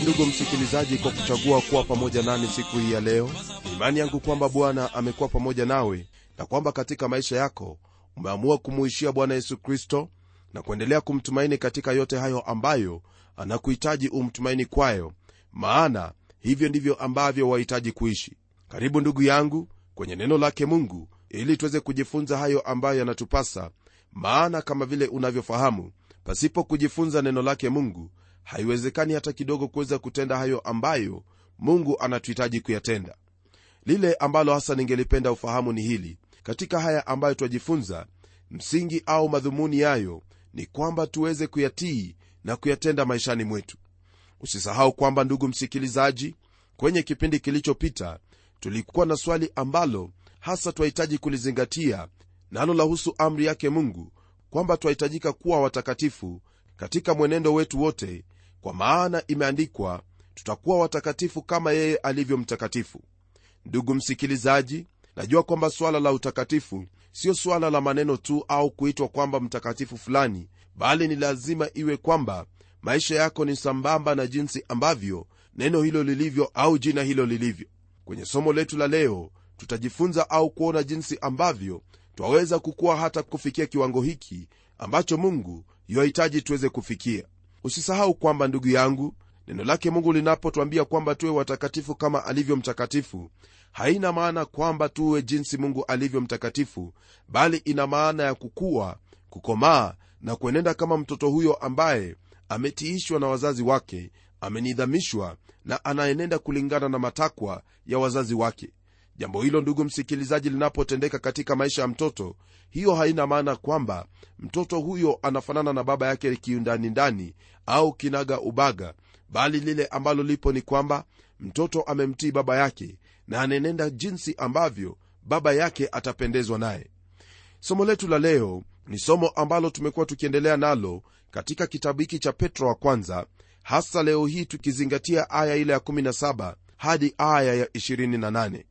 asante ndugu msikilizaji kwa kuchagua kuwa pamoja nani siku hii ya leo ni imani yangu kwamba bwana amekuwa pamoja nawe na kwamba katika maisha yako umeamua kumuishia bwana yesu kristo na kuendelea kumtumaini katika yote hayo ambayo anakuhitaji umtumaini kwayo maana hivyo ndivyo ambavyo wahitaji kuishi. Karibu ndugu yangu kwenye neno lake mungu ili tuweze kujifunza hayo ambayo yanatupasa maana kama vile unavyofahamu pasipo kujifunza neno lake mungu haiwezekani hata kidogo kuweza kutenda hayo ambayo mungu anatuhitaji kuyatenda. Lile ambalo hasa ningelipenda ufahamu ni hili. Katika haya ambayo twajifunza msingi au madhumuni yayo ni kwamba tuweze kuyatii na kuyatenda maishani mwetu. Usisahau kwamba ndugu msikilizaji kwenye kipindi kilichopita tulikuwa na swali ambalo hasa twahitaji kulizingatia nalo lahusu amri yake mungu kwamba twahitajika kuwa watakatifu katika mwenendo wetu wote kwa maana imeandikwa tutakuwa watakatifu kama yeye alivyo mtakatifu. Ndugu msikilizaji najua kwamba swala la utakatifu sio swala la maneno tu au kuitwa kwamba mtakatifu fulani bali ni lazima iwe kwamba maisha yako ni sambamba na jinsi ambavyo neno hilo lilivyo au jina hilo lilivyo. Kwenye somo letu la leo tutajifunza au kuona jinsi ambavyo twaweza kukuwa hata kufikia kiwango hiki ambacho mungu yuahitaji tuweze kufikia. Usisahau kwamba ndugu yangu neno lake mungu linapotwambia kwamba tuwe watakatifu kama alivyo mtakatifu haina maana kwamba tuwe jinsi mungu alivyo mtakatifu bali ina maana ya kukua kukomaa na kuenenda kama mtoto huyo ambaye ametiishwa na wazazi wake amenidhamishwa na anaenenda kulingana na matakwa ya wazazi wake jambo hilo ndugu msikilizaji linapotendeka katika maisha ya mtoto hiyo haina maana kwamba mtoto huyo anafanana na baba yake kiundani ndani au kinaga ubaga bali lile ambalo lipo ni kwamba mtoto amemtii baba yake na anaenenda jinsi ambavyo baba yake atapendezwa naye. Somo letu la leo ni somo ambalo tumekuwa tukiendelea nalo katika kitabu hiki cha petro wa kwanza hasa leo hii tukizingatia aya ile ya 17 hadi aya ya 28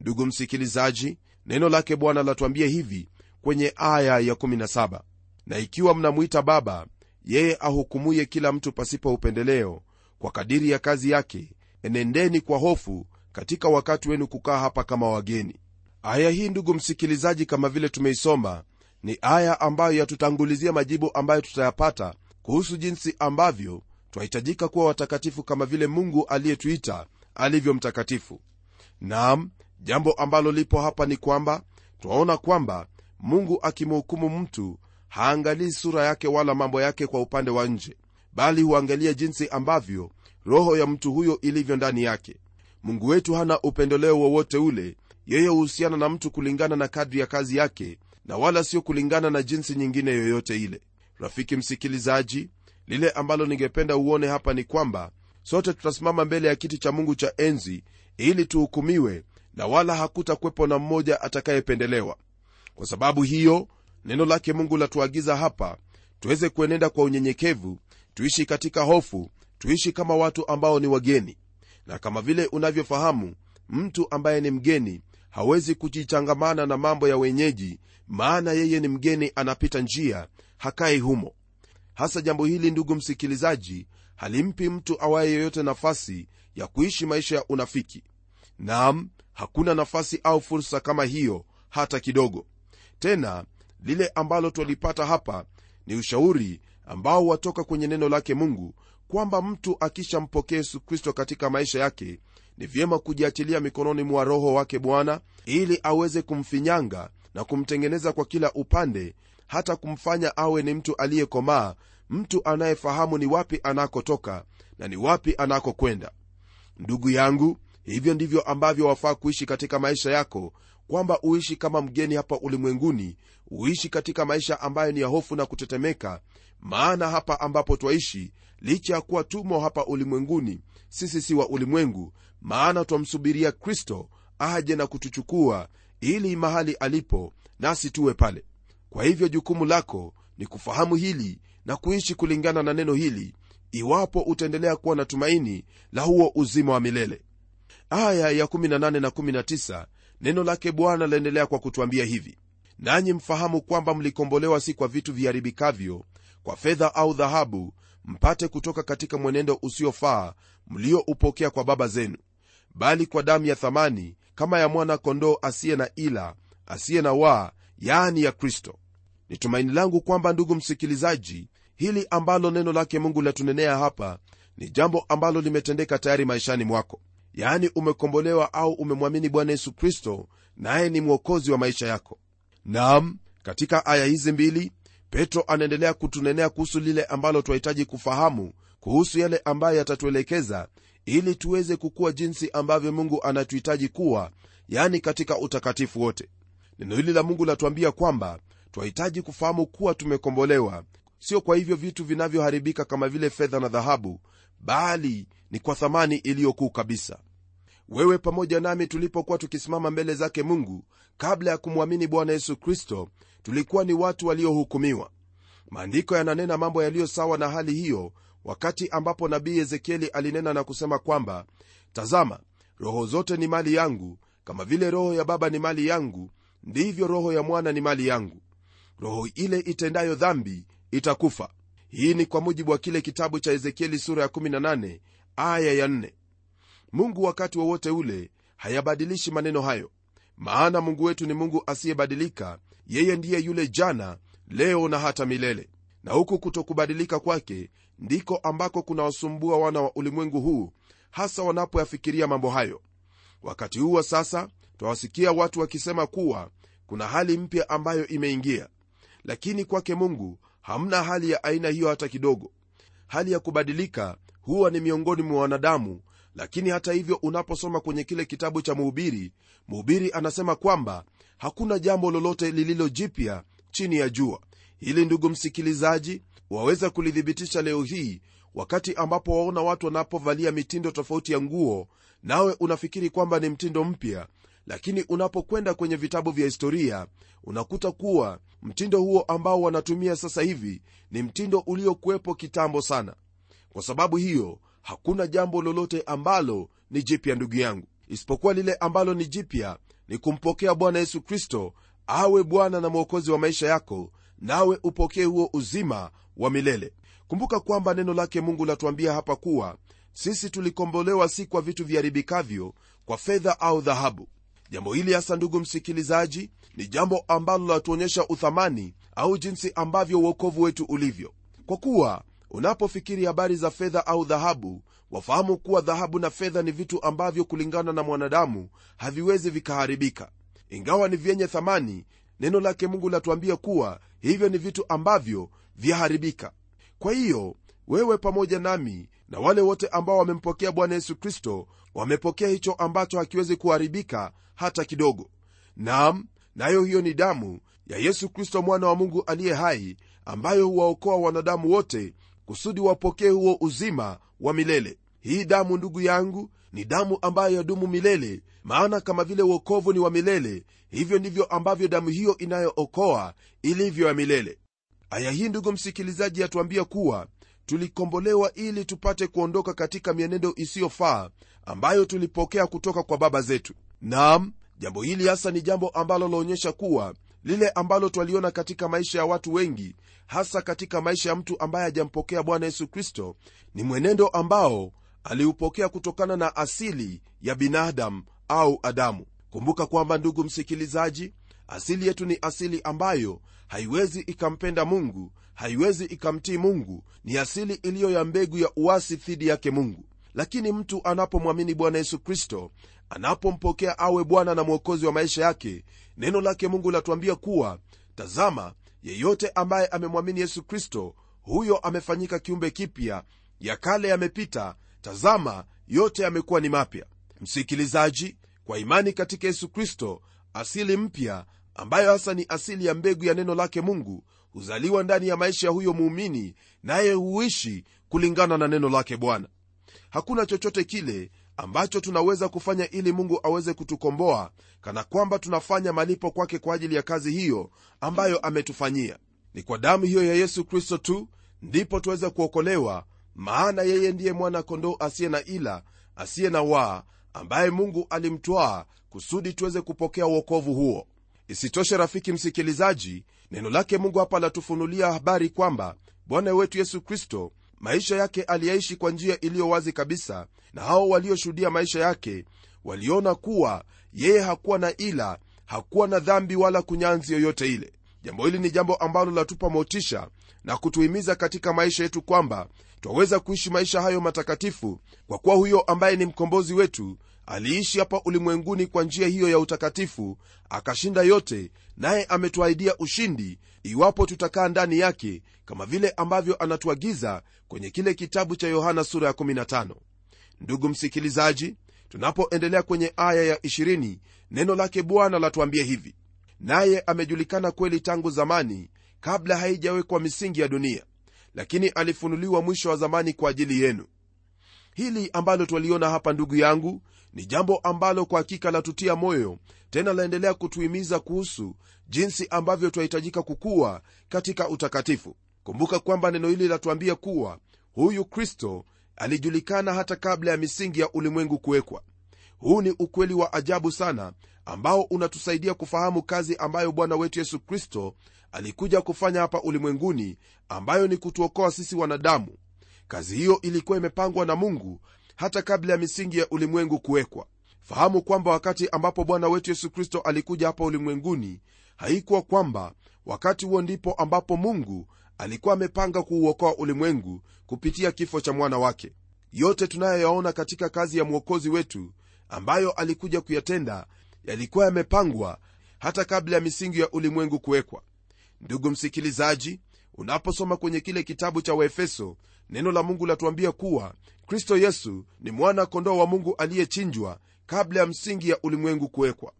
ndugu msikilizaji neno lake bwana latuambia hivi kwenye aya ya 17 na ikiwa mnamwita baba yeye ahukumuye kila mtu pasipo upendeleo kwa kadiri ya kazi yake enendeni kwa hofu katika wakati wenu kukaa hapa kama wageni. Aya hii ndugu msikilizaji kama vile tumeisoma ni aya ambayo yatutangulizia majibu ambayo tutayapata kuhusu jinsi ambavyo twahitajika kuwa watakatifu kama vile mungu aliyetuita alivyo mtakatifu. Nam jambo ambalo lipo hapa ni kwamba twaona kwamba mungu akimhukumu mtu haangalii sura yake wala mambo yake kwa upande wa nje bali huangalia jinsi ambavyo roho ya mtu huyo ilivyo ndani yake. Mungu wetu hana upendeleo wowote ule. Yeye huhusiana na mtu kulingana na kadri ya kazi yake na wala sio kulingana na jinsi nyingine yoyote ile. Rafiki msikilizaji lile ambalo ningependa uone hapa ni kwamba sote tutasimama mbele ya kiti cha mungu cha enzi ili tuhukumiwe na wala hakutakwepo na mmoja atakayependelewa. Kwa sababu hiyo neno lake mungu latuagiza hapa tuweze kuenenda kwa unyenyekevu tuishi katika hofu tuishi kama watu ambao ni wageni. Na kama vile unavyofahamu mtu ambaye ni mgeni hawezi kujichangamana na mambo ya wenyeji maana yeye ni mgeni anapita njia hakai humo. Hasa jambo hili ndugu msikilizaji halimpi mtu awaye yoyote nafasi ya kuishi maisha ya unafiki. Nam hakuna nafasi au fursa kama hiyo hata kidogo. Tena lile ambalo twalipata hapa ni ushauri ambao watoka kwenye neno lake mungu kwamba mtu akishampokea yesu kristo katika maisha yake ni vyema kujiachilia mikononi mwa roho wake bwana ili aweze kumfinyanga na kumtengeneza kwa kila upande hata kumfanya awe ni mtu aliyekomaa mtu anayefahamu ni wapi anakotoka na ni wapi anakokwenda. Ndugu yangu hivyo ndivyo ambavyo wafaa kuishi katika maisha yako kwamba uishi kama mgeni hapa ulimwenguni uishi katika maisha ambayo ni ya hofu na kutetemeka maana hapa ambapo twaishi licha ya kuwa tumo hapa ulimwenguni sisi si wa ulimwengu maana twamsubiria kristo aje na kutuchukua ili mahali alipo nasi tuwe pale. Kwa hivyo jukumu lako ni kufahamu hili na kuishi kulingana na neno hili iwapo utaendelea kuwa na tumaini la huo uzima wa milele aya ya 18 na 19 neno lake bwana laendelea kwa kutwambia hivi nanyi mfahamu kwamba mlikombolewa si kwa vitu viharibikavyo kwa fedha au dhahabu mpate kutoka katika mwenendo usiofaa mlioupokea kwa baba zenu bali kwa damu ya thamani kama ya mwana kondoo asiye na ila asiye na waa yaani ya kristo. Ni tumaini langu kwamba ndugu msikilizaji hili ambalo neno lake mungu latunenea hapa ni jambo ambalo limetendeka tayari maishani mwako yaani umekombolewa au umemwamini bwana yesu kristo naye ni mwokozi wa maisha yako. Nam katika aya hizi mbili petro anaendelea kutunenea kuhusu lile ambalo twahitaji kufahamu kuhusu yale ambayo yatatuelekeza ili tuweze kukuwa jinsi ambavyo mungu anatuhitaji kuwa yani katika utakatifu wote. Neno hili la mungu latuambia kwamba twahitaji kufahamu kuwa tumekombolewa. Sio kwa hivyo vitu vinavyoharibika kama vile fedha na dhahabu bali ni kwa thamani iliyokuu kabisa. Wewe pamoja nami tulipokuwa tukisimama mbele zake mungu kabla ya kumwamini bwana yesu kristo tulikuwa ni watu waliohukumiwa. Maandiko yananena mambo yaliyo sawa na hali hiyo wakati ambapo nabii ezekieli alinena na kusema kwamba tazama roho zote ni mali yangu kama vile roho ya baba ni mali yangu ndivyo roho ya mwana ni mali yangu. Roho ile itendayo dhambi itakufa hii ni kwa mujibu wa kile kitabu cha ezekieli sura ya 18 aya ya 4 mungu wakati wowote ule hayabadilishi maneno hayo maana mungu wetu ni mungu asiyebadilika yeye ndiye yule jana leo na hata milele. Na huku kutokubadilika kwake ndiko ambako kunawasumbua wana wa ulimwengu huu hasa wanapoyafikiria mambo hayo. Wakati huo sasa twawasikia watu wakisema kuwa kuna hali mpya ambayo imeingia. Lakini kwake mungu hamna hali ya aina hiyo hata kidogo. Hali ya kubadilika huwa ni miongoni mwa wanadamu lakini hata hivyo unaposoma kwenye kile kitabu cha mhubiri mhubiri anasema kwamba hakuna jambo lolote lililo jipya chini ya jua. Ili ndugu msikilizaji waweza kulithibitisha leo hii wakati ambapo waona watu wanapovalia mitindo tofauti ya nguo nawe unafikiri kwamba ni mtindo mpya lakini unapokwenda kwenye vitabu vya historia unakuta kuwa mtindo huo ambao wanatumia sasa hivi ni mtindo uliokuwepo kitambo sana. Kwa sababu hiyo hakuna jambo lolote ambalo ni jipya ndugu yangu. Isipokuwa lile ambalo ni jipya ni kumpokea bwana yesu kristo awe bwana na mwokozi wa maisha yako nawe upokee huo uzima wa milele. Kumbuka kwamba neno lake mungu latuambia hapa kuwa sisi tulikombolewa si kwa vitu viharibikavyo kwa fedha au dhahabu jambo hili hasa ndugu msikilizaji ni jambo ambalo latuonyesha uthamani au jinsi ambavyo uokovu wetu ulivyo. Kwa kuwa unapofikiri habari za fedha au dhahabu wafahamu kuwa dhahabu na fedha ni vitu ambavyo kulingana na mwanadamu haviwezi vikaharibika. Ingawa ni vyenye thamani neno lake mungu latuambia kuwa hivyo ni vitu ambavyo vyaharibika. Kwa hiyo wewe pamoja nami na wale wote ambao wamempokea bwana yesu kristo wamepokea hicho ambacho hakiwezi kuharibika hata kidogo. Nam nayo hiyo ni damu ya yesu kristo mwana wa mungu aliye hai ambayo huwaokoa wanadamu wote kusudi wapokee huo uzima wa milele. Hii damu ndugu yangu ni damu ambayo yadumu milele maana kama vile uokovu ni wa milele hivyo ndivyo ambavyo damu hiyo inayookoa ilivyo ya milele. Aya hii ndugu msikilizaji yatuambia kuwa tulikombolewa ili tupate kuondoka katika mienendo isiyofaa ambayo tulipokea kutoka kwa baba zetu. Nam jambo hili hasa ni jambo ambalo laonyesha kuwa lile ambalo twaliona katika maisha ya watu wengi hasa katika maisha ya mtu ambaye hajampokea bwana yesu kristo ni mwenendo ambao aliupokea kutokana na asili ya binadamu au adamu. Kumbuka kwamba ndugu msikilizaji asili yetu ni asili ambayo haiwezi ikampenda mungu haiwezi ikamtii mungu ni asili iliyo ya mbegu ya uasi dhidi yake mungu. Lakini mtu anapomwamini bwana yesu kristo anapompokea awe bwana na mwokozi wa maisha yake neno lake mungu latuambia kuwa tazama yeyote ambaye amemwamini yesu kristo huyo amefanyika kiumbe kipya ya kale yamepita tazama yote yamekuwa ni mapya. Msikilizaji kwa imani katika yesu kristo asili mpya ambayo hasa ni asili ya mbegu ya neno lake mungu huzaliwa ndani ya maisha ya huyo muumini naye huishi kulingana na neno lake bwana. Hakuna chochote kile ambacho tunaweza kufanya ili mungu aweze kutukomboa kana kwamba tunafanya malipo kwake kwa ajili ya kazi hiyo ambayo ametufanyia. Ni kwa damu hiyo ya yesu kristo tu ndipo tuweze kuokolewa maana yeye ndiye mwana kondoo asiye na ila asiye na waa ambaye mungu alimtwaa kusudi tuweze kupokea uokovu huo. Isitoshe rafiki msikilizaji neno lake mungu hapa latufunulia habari kwamba bwana wetu yesu kristo maisha yake aliyaishi kwa njia iliyo wazi kabisa na hao walioshuhudia maisha yake waliona kuwa yeye hakuwa na ila hakuwa na dhambi wala kunyanzi yoyote ile. Jambo hili ni jambo ambalo latupa motisha na kutuhimiza katika maisha yetu kwamba twaweza kuishi maisha hayo matakatifu kwa kuwa huyo ambaye ni mkombozi wetu aliishi hapa ulimwenguni kwa njia hiyo ya utakatifu akashinda yote naye ametuahidia ushindi iwapo tutakaa ndani yake kama vile ambavyo anatuagiza kwenye kile kitabu cha yohana sura ya 15 ndugu msikilizaji tunapoendelea kwenye aya ya 20 neno lake bwana latuambia hivi. Naye amejulikana kweli tangu zamani kabla haijawekwa misingi ya dunia lakini alifunuliwa mwisho wa zamani kwa ajili yenu. Hili ambalo twaliona hapa ndugu yangu ni jambo ambalo kwa hakika latutia moyo tena laendelea kutuhimiza kuhusu jinsi ambavyo twahitajika kukuwa katika utakatifu. Kumbuka kwamba neno hili latuambia kuwa huyu kristo alijulikana hata kabla ya misingi ya ulimwengu kuwekwa. Huu ni ukweli wa ajabu sana ambao unatusaidia kufahamu kazi ambayo bwana wetu yesu kristo alikuja kufanya hapa ulimwenguni ambayo ni kutuokoa sisi wanadamu. Kazi hiyo ilikuwa imepangwa na mungu hata kabla ya misingi ya ulimwengu kuwekwa. Fahamu kwamba wakati ambapo bwana wetu yesu kristo alikuja hapa ulimwenguni haikuwa kwamba wakati huo ndipo ambapo mungu alikuwa amepanga kuuokoa ulimwengu kupitia kifo cha mwana wake. Yote tunayoyaona katika kazi ya mwokozi wetu ambayo alikuja kuyatenda yalikuwa yamepangwa hata kabla ya misingi ya ulimwengu kuwekwa. Ndugu msikilizaji unaposoma kwenye kile kitabu cha waefeso neno la mungu latuambia kuwa kristo yesu ni mwana kondoo wa mungu aliyechinjwa kabla ya msingi ya ulimwengu kuwekwa.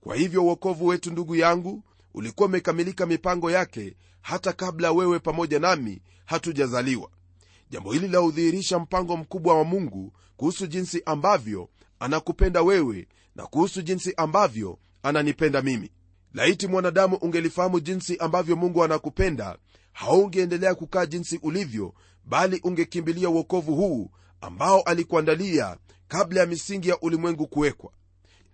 Kwa hivyo uokovu wetu ndugu yangu ulikuwa umekamilika mipango yake hata kabla wewe pamoja nami hatujazaliwa. Jambo hili laudhihirisha mpango mkubwa wa mungu kuhusu jinsi ambavyo anakupenda wewe na kuhusu jinsi ambavyo ananipenda mimi. Laiti mwanadamu ungelifahamu jinsi ambavyo mungu anakupenda haungeendelea kukaa jinsi ulivyo bali ungekimbilia uokovu huu ambao alikuandalia kabla ya misingi ya ulimwengu kuwekwa.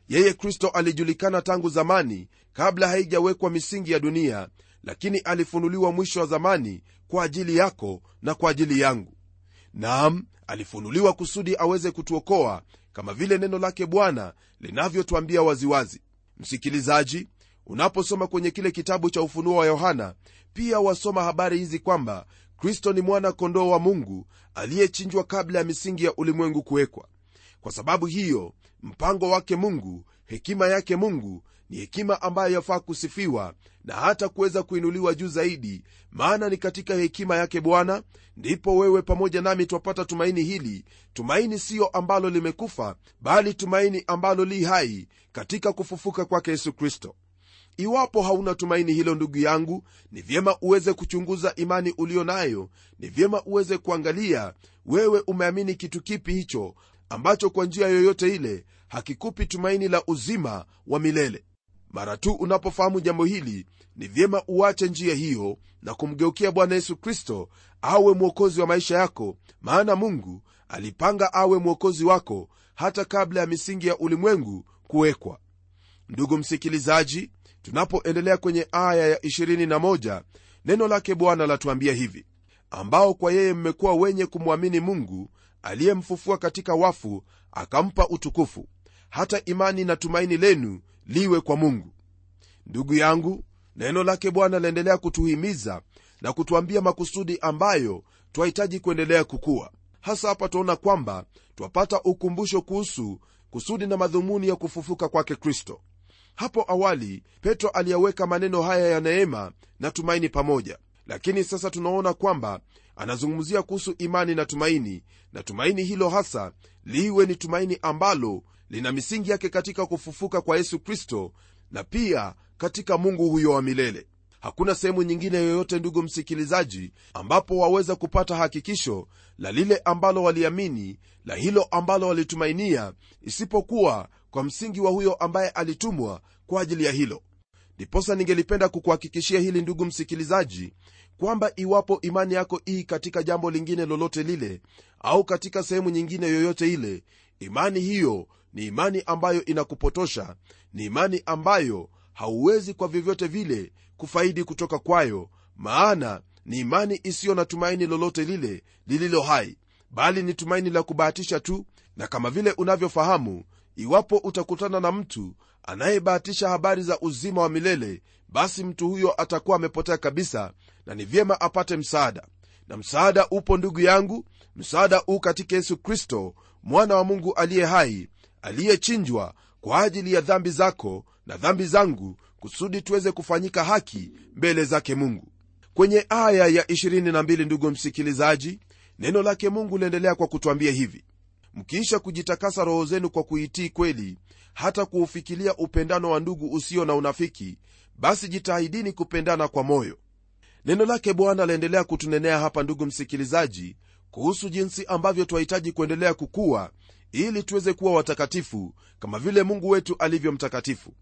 Yeye kristo alijulikana tangu zamani kabla haijawekwa misingi ya dunia lakini alifunuliwa mwisho wa zamani kwa ajili yako na kwa ajili yangu. Naam alifunuliwa kusudi aweze kutuokoa kama vile neno lake bwana linavyotwambia waziwazi. Msikilizaji unaposoma kwenye kile kitabu cha ufunuo wa yohana pia wasoma habari hizi kwamba kristo ni mwana kondoo wa mungu aliyechinjwa kabla ya misingi ya ulimwengu kuwekwa. Kwa sababu hiyo mpango wake mungu hekima yake mungu ni hekima ambayo yafaa kusifiwa na hata kuweza kuinuliwa juu zaidi maana ni katika hekima yake bwana ndipo wewe pamoja nami twapata tumaini hili tumaini siyo ambalo limekufa bali tumaini ambalo li hai katika kufufuka kwake yesu kristo iwapo hauna tumaini hilo ndugu yangu ni vyema uweze kuchunguza imani ulio nayo. Ni vyema uweze kuangalia wewe umeamini kitu kipi hicho ambacho kwa njia yoyote ile hakikupi tumaini la uzima wa milele. Mara tu unapofahamu jambo hili ni vyema uache njia hiyo na kumgeukia bwana yesu kristo awe mwokozi wa maisha yako maana mungu alipanga awe mwokozi wako hata kabla ya misingi ya ulimwengu kuwekwa. Ndugu msikilizaji tunapoendelea kwenye aya ya 21 neno lake bwana latuambia hivi ambao kwa yeye mmekuwa wenye kumwamini mungu aliyemfufua katika wafu akampa utukufu. Hata imani na tumaini lenu liwe kwa mungu. Ndugu yangu neno lake bwana laendelea kutuhimiza na kutuambia makusudi ambayo twahitaji kuendelea kukuwa hasa hapa twaona kwamba twapata ukumbusho kuhusu kusudi na madhumuni ya kufufuka kwake kristo hapo awali petro aliyaweka maneno haya ya neema na tumaini pamoja. Lakini sasa tunaona kwamba anazungumzia kuhusu imani na tumaini na tumaini hilo hasa liwe ni tumaini ambalo lina misingi yake katika kufufuka kwa yesu kristo na pia katika mungu huyo wa milele. Hakuna sehemu nyingine yoyote ndugu msikilizaji ambapo waweza kupata hakikisho la lile ambalo waliamini la hilo ambalo walitumainia isipokuwa kwa msingi wa huyo ambaye alitumwa kwa ajili ya hilo. Ndiposa ningelipenda kukuhakikishia hili ndugu msikilizaji kwamba iwapo imani yako ii katika jambo lingine lolote lile au katika sehemu nyingine yoyote ile imani hiyo ni imani ambayo inakupotosha ni imani ambayo hauwezi kwa vyovyote vile kufaidi kutoka kwayo maana ni imani isiyo na tumaini lolote lile lililo hai bali ni tumaini la kubahatisha tu na kama vile unavyofahamu iwapo utakutana na mtu anayebahatisha habari za uzima wa milele basi mtu huyo atakuwa amepotea kabisa na ni vyema apate msaada. Na msaada upo ndugu yangu msaada huu katika yesu kristo mwana wa mungu aliye hai aliyechinjwa kwa ajili ya dhambi zako na dhambi zangu kusudi tuweze kufanyika haki mbele zake mungu. Kwenye aya ya 22 ndugu msikilizaji neno lake mungu liendelea kwa kutwambia hivi mkiisha kujitakasa roho zenu kwa kuitii kweli hata kuufikilia upendano wa ndugu usio na unafiki basi jitahidini kupendana kwa moyo. Neno lake bwana laendelea kutunenea hapa ndugu msikilizaji kuhusu jinsi ambavyo twahitaji kuendelea kukuwa ili tuweze kuwa watakatifu kama vile mungu wetu alivyo mtakatifu.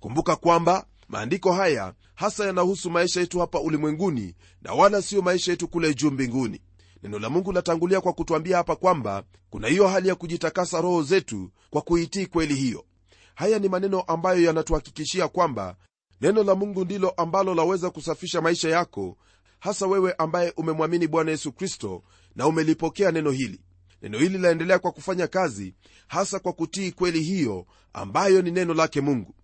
Kumbuka kwamba maandiko haya hasa yanahusu maisha yetu hapa ulimwenguni na wala siyo maisha yetu kule juu mbinguni neno la mungu latangulia kwa kutwambia hapa kwamba kuna hiyo hali ya kujitakasa roho zetu kwa kuitii kweli hiyo. Haya ni maneno ambayo yanatuhakikishia kwamba neno la mungu ndilo ambalo laweza kusafisha maisha yako hasa wewe ambaye umemwamini bwana yesu kristo na umelipokea neno hili. Neno hili laendelea kwa kufanya kazi hasa kwa kutii kweli hiyo ambayo ni neno lake mungu.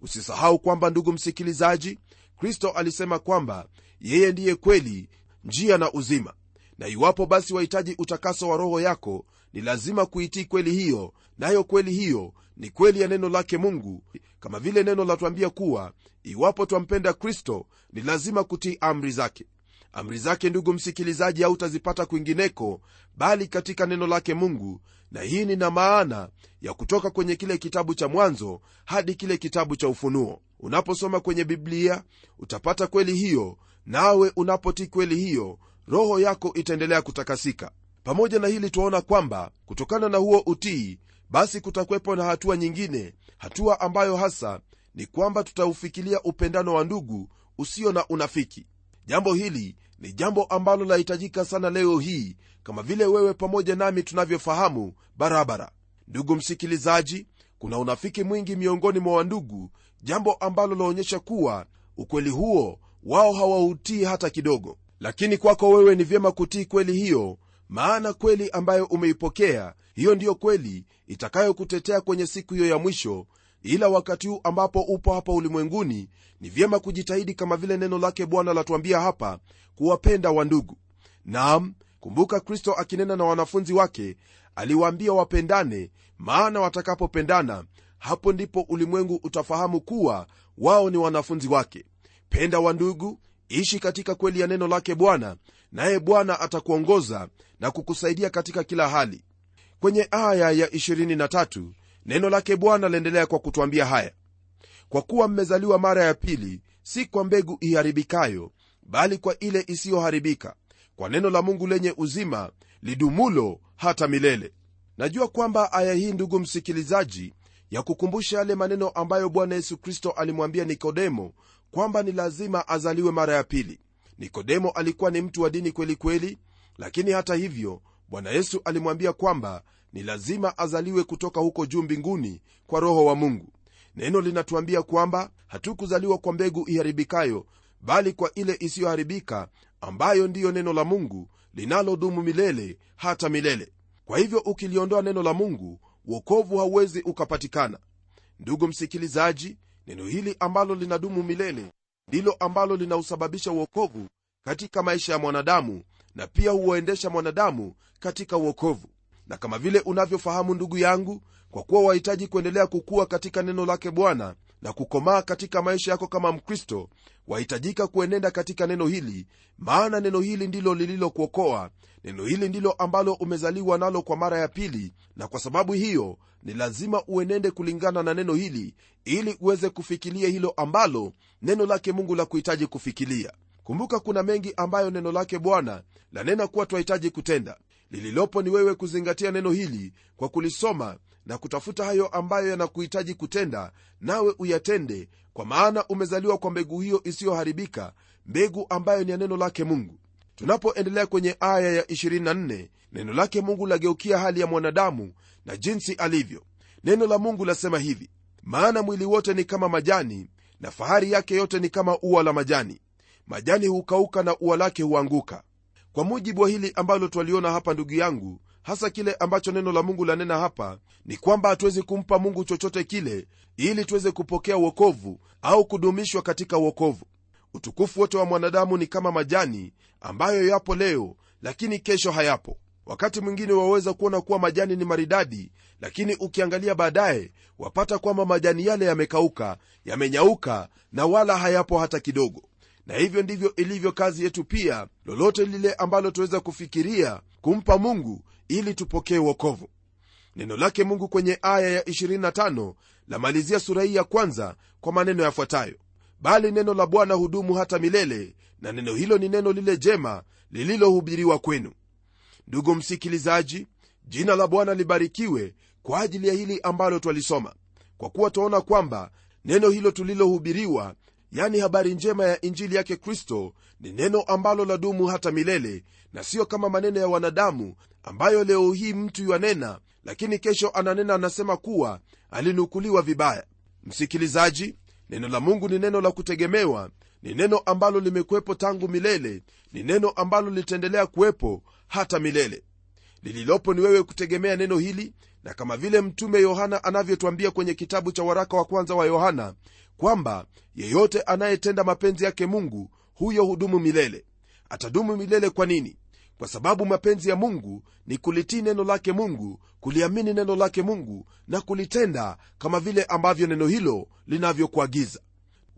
Usisahau kwamba ndugu msikilizaji kristo alisema kwamba yeye ndiye kweli njia na uzima na iwapo basi wahitaji utakaso wa roho yako ni lazima kuitii kweli hiyo nayo kweli hiyo ni kweli ya neno lake mungu. Kama vile neno latwambia kuwa iwapo twampenda kristo ni lazima kutii amri zake. Amri zake ndugu msikilizaji hautazipata kwingineko bali katika neno lake mungu. Na hii ni na maana ya kutoka kwenye kile kitabu cha mwanzo hadi kile kitabu cha ufunuo. Unaposoma kwenye biblia utapata kweli hiyo nawe unapotii kweli hiyo roho yako itaendelea kutakasika. Pamoja na hili twaona kwamba kutokana na huo utii basi kutakwepo na hatua nyingine hatua ambayo hasa ni kwamba tutaufikilia upendano wa ndugu usio na unafiki. Jambo hili ni jambo ambalo lahitajika sana leo hii kama vile wewe pamoja nami tunavyofahamu barabara. Ndugu msikilizaji kuna unafiki mwingi miongoni mwa wandugu jambo ambalo laonyesha kuwa ukweli huo wao hawautii hata kidogo lakini kwako wewe ni vyema kutii kweli hiyo maana kweli ambayo umeipokea hiyo ndiyo kweli itakayokutetea kwenye siku hiyo ya mwisho. Ila wakati huu ambapo upo hapa ulimwenguni ni vyema kujitahidi kama vile neno lake bwana latuambia hapa kuwapenda wandugu. Nam kumbuka kristo akinena na wanafunzi wake aliwaambia wapendane maana watakapopendana hapo ndipo ulimwengu utafahamu kuwa wao ni wanafunzi wake. Penda wandugu ishi katika kweli ya neno lake bwana naye bwana atakuongoza na kukusaidia katika kila hali. Kwenye aya ya 23 neno lake bwana laendelea kwa kutwambia haya. Kwa kuwa mmezaliwa mara ya pili si kwa mbegu iharibikayo bali kwa ile isiyoharibika kwa neno la mungu lenye uzima lidumulo hata milele. Najua kwamba aya hii ndugu msikilizaji ya kukumbusha yale maneno ambayo bwana yesu kristo alimwambia nikodemo kwamba ni lazima azaliwe mara ya pili. Nikodemo alikuwa ni mtu wa dini kweli kweli lakini hata hivyo bwana yesu alimwambia kwamba ni lazima azaliwe kutoka huko juu mbinguni kwa roho wa mungu. Neno linatuambia kwamba hatukuzaliwa kwa mbegu iharibikayo bali kwa ile isiyoharibika ambayo ndiyo neno la mungu linalodumu milele hata milele. Kwa hivyo ukiliondoa neno la mungu wokovu hauwezi ukapatikana. Ndugu msikilizaji neno hili ambalo linadumu milele ndilo ambalo linausababisha uokovu katika maisha ya mwanadamu na pia huwaendesha mwanadamu katika uokovu na kama vile unavyofahamu ndugu yangu kwa kuwa wahitaji kuendelea kukua katika neno lake bwana na kukomaa katika maisha yako kama mkristo wahitajika kuenenda katika neno hili maana neno hili ndilo lililokuokoa. Neno hili ndilo ambalo umezaliwa nalo kwa mara ya pili na kwa sababu hiyo ni lazima uenende kulingana na neno hili ili uweze kufikilia hilo ambalo neno lake mungu la kuhitaji kufikilia. Kumbuka kuna mengi ambayo neno lake bwana lanena kuwa twahitaji kutenda. Lililopo ni wewe kuzingatia neno hili kwa kulisoma na kutafuta hayo ambayo yanakuhitaji kutenda nawe uyatende kwa maana umezaliwa kwa mbegu hiyo isiyoharibika mbegu ambayo ni ya neno lake mungu. Tunapoendelea kwenye aya ya 24 neno lake mungu lageukia hali ya mwanadamu na jinsi alivyo. Neno la mungu lasema hivi maana mwili wote ni kama majani na fahari yake yote ni kama ua la majani. Majani hukauka na ua lake huanguka. Kwa mujibu wa hili ambalo twaliona hapa ndugu yangu hasa kile ambacho neno la mungu lanena hapa ni kwamba hatuwezi kumpa mungu chochote kile ili tuweze kupokea uokovu au kudumishwa katika uokovu utukufu wote wa mwanadamu ni kama majani ambayo yapo leo lakini kesho hayapo wakati mwingine waweza kuona kuwa majani ni maridadi lakini ukiangalia baadaye wapata kwamba majani yale yamekauka yamenyauka na wala hayapo hata kidogo. Na hivyo ndivyo ilivyo kazi yetu pia lolote lile ambalo tuweza kufikiria kumpa mungu ili tupokee wokovu. Neno lake mungu kwenye aya ya 25 lamalizia sura hii ya kwanza kwa maneno yafuatayo. Bali neno la bwana hudumu hata milele na neno hilo ni neno lile jema lililohubiriwa kwenu ndugu msikilizaji jina la bwana libarikiwe kwa ajili ya hili ambalo twalisoma. Kwa kuwa twaona kwamba neno hilo tulilohubiriwa yani habari njema ya injili yake kristo ni neno ambalo ladumu hata milele na siyo kama maneno ya wanadamu ambayo leo hii mtu yanena lakini kesho ananena anasema kuwa alinukuliwa vibaya. Msikilizaji neno la mungu ni neno la kutegemewa ni neno ambalo limekuwepo tangu milele. Ni neno ambalo litaendelea kuwepo hata milele. Lililopo ni wewe kutegemea neno hili na kama vile mtume yohana anavyotwambia kwenye kitabu cha waraka wa kwanza wa yohana kwamba yeyote anayetenda mapenzi yake mungu huyo hudumu milele. Atadumu milele kwa nini? Kwa sababu mapenzi ya mungu ni kulitii neno lake mungu kuliamini neno lake mungu na kulitenda kama vile ambavyo neno hilo linavyokuagiza.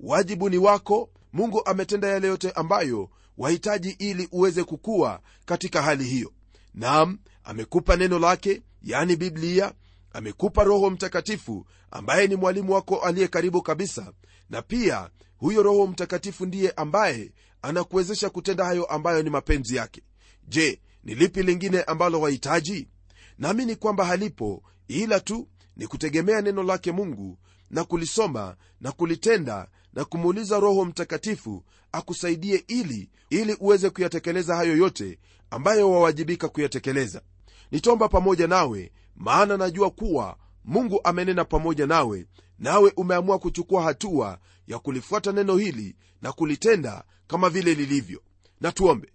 Wajibu ni wako mungu ametenda yale yote ambayo wahitaji ili uweze kukua katika hali hiyo. Nam amekupa neno lake yani biblia amekupa roho mtakatifu ambaye ni mwalimu wako aliye karibu kabisa na pia huyo roho mtakatifu ndiye ambaye anakuwezesha kutenda hayo ambayo ni mapenzi yake. Je ni lipi lingine ambalo wahitaji? Naamini kwamba halipo ila tu ni kutegemea neno lake mungu na kulisoma na kulitenda na kumuuliza roho mtakatifu akusaidie ili ili uweze kuyatekeleza hayo yote ambayo wawajibika kuyatekeleza. Nitomba pamoja nawe maana najua kuwa mungu amenena pamoja nawe nawe umeamua kuchukua hatua ya kulifuata neno hili na kulitenda kama vile lilivyo. Na tuombe.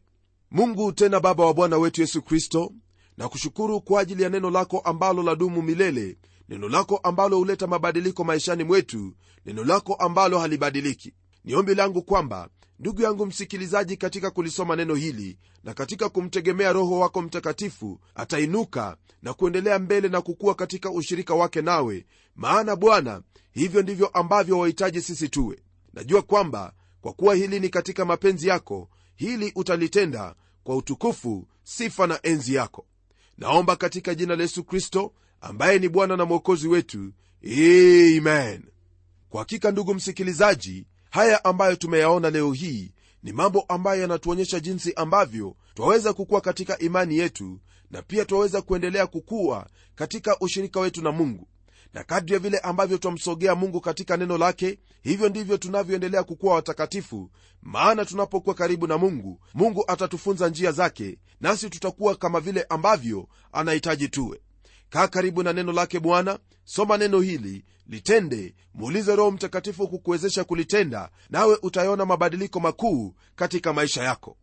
Mungu tena baba wa bwana wetu yesu kristo na kushukuru kwa ajili ya neno lako ambalo ladumu milele neno lako ambalo huleta mabadiliko maishani mwetu neno lako ambalo halibadiliki. Ni ombi langu kwamba ndugu yangu msikilizaji katika kulisoma neno hili na katika kumtegemea roho wako mtakatifu atainuka na kuendelea mbele na kukua katika ushirika wake nawe maana bwana hivyo ndivyo ambavyo wahitaji sisi tuwe. Najua kwamba kwa kuwa hili ni katika mapenzi yako hili utalitenda kwa utukufu sifa na enzi yako. Naomba katika jina la yesu kristo ambaye ni bwana na mwokozi wetu. Amen. Kwa hakika ndugu msikilizaji haya ambayo tumeyaona leo hii ni mambo ambayo yanatuonyesha jinsi ambavyo twaweza kukuwa katika imani yetu na pia twaweza kuendelea kukuwa katika ushirika wetu na mungu. Na kadri ya vile ambavyo twamsogea mungu katika neno lake hivyo ndivyo tunavyoendelea kukuwa watakatifu. Maana tunapokuwa karibu na mungu mungu atatufunza njia zake nasi tutakuwa kama vile ambavyo anahitaji tuwe kaa karibu na neno lake bwana soma neno hili litende muulize roho mtakatifu kukuwezesha kulitenda nawe utayaona mabadiliko makuu katika maisha yako.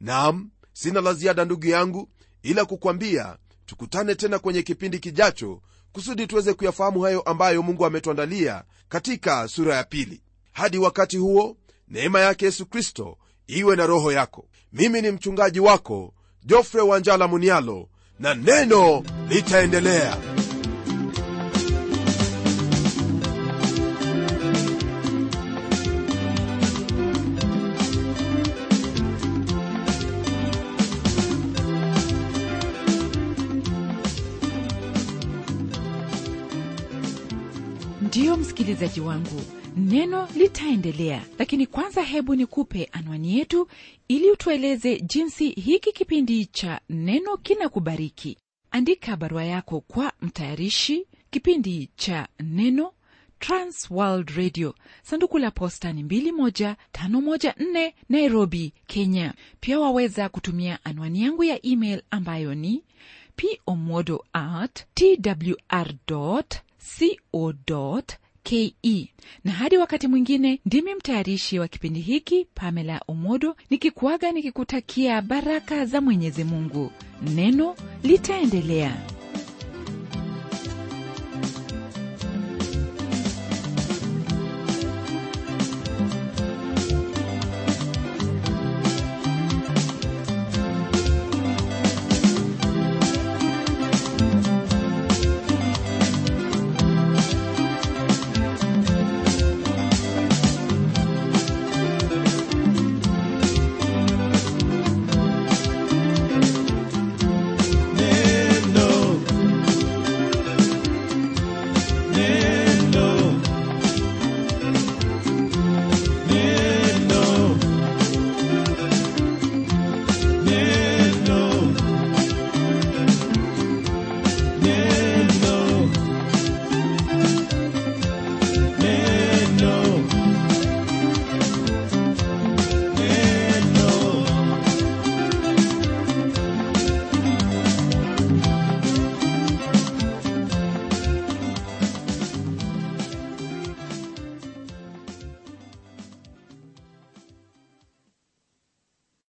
Nam sina la ziada ndugu yangu ila kukwambia tukutane tena kwenye kipindi kijacho kusudi tuweze kuyafahamu hayo ambayo mungu ametuandalia katika sura ya pili. Hadi wakati huo neema yake yesu kristo iwe na roho yako. Mimi ni mchungaji wako jofre wanjala munialo na neno litaendelea msikilizaji wangu neno litaendelea lakini kwanza hebu nikupe anwani yetu ili utueleze jinsi hiki kipindi cha neno kinakubariki. Andika barua yako kwa mtayarishi kipindi cha neno transworld radio. Sanduku la posta ni 21514 nairobi kenya. Pia waweza kutumia anwani yangu ya email ambayo ni pomodo at twr co ke na hadi wakati mwingine ndimi mtayarishi wa kipindi hiki pamela omodo nikikuaga nikikutakia baraka za mwenyezi mungu. Neno litaendelea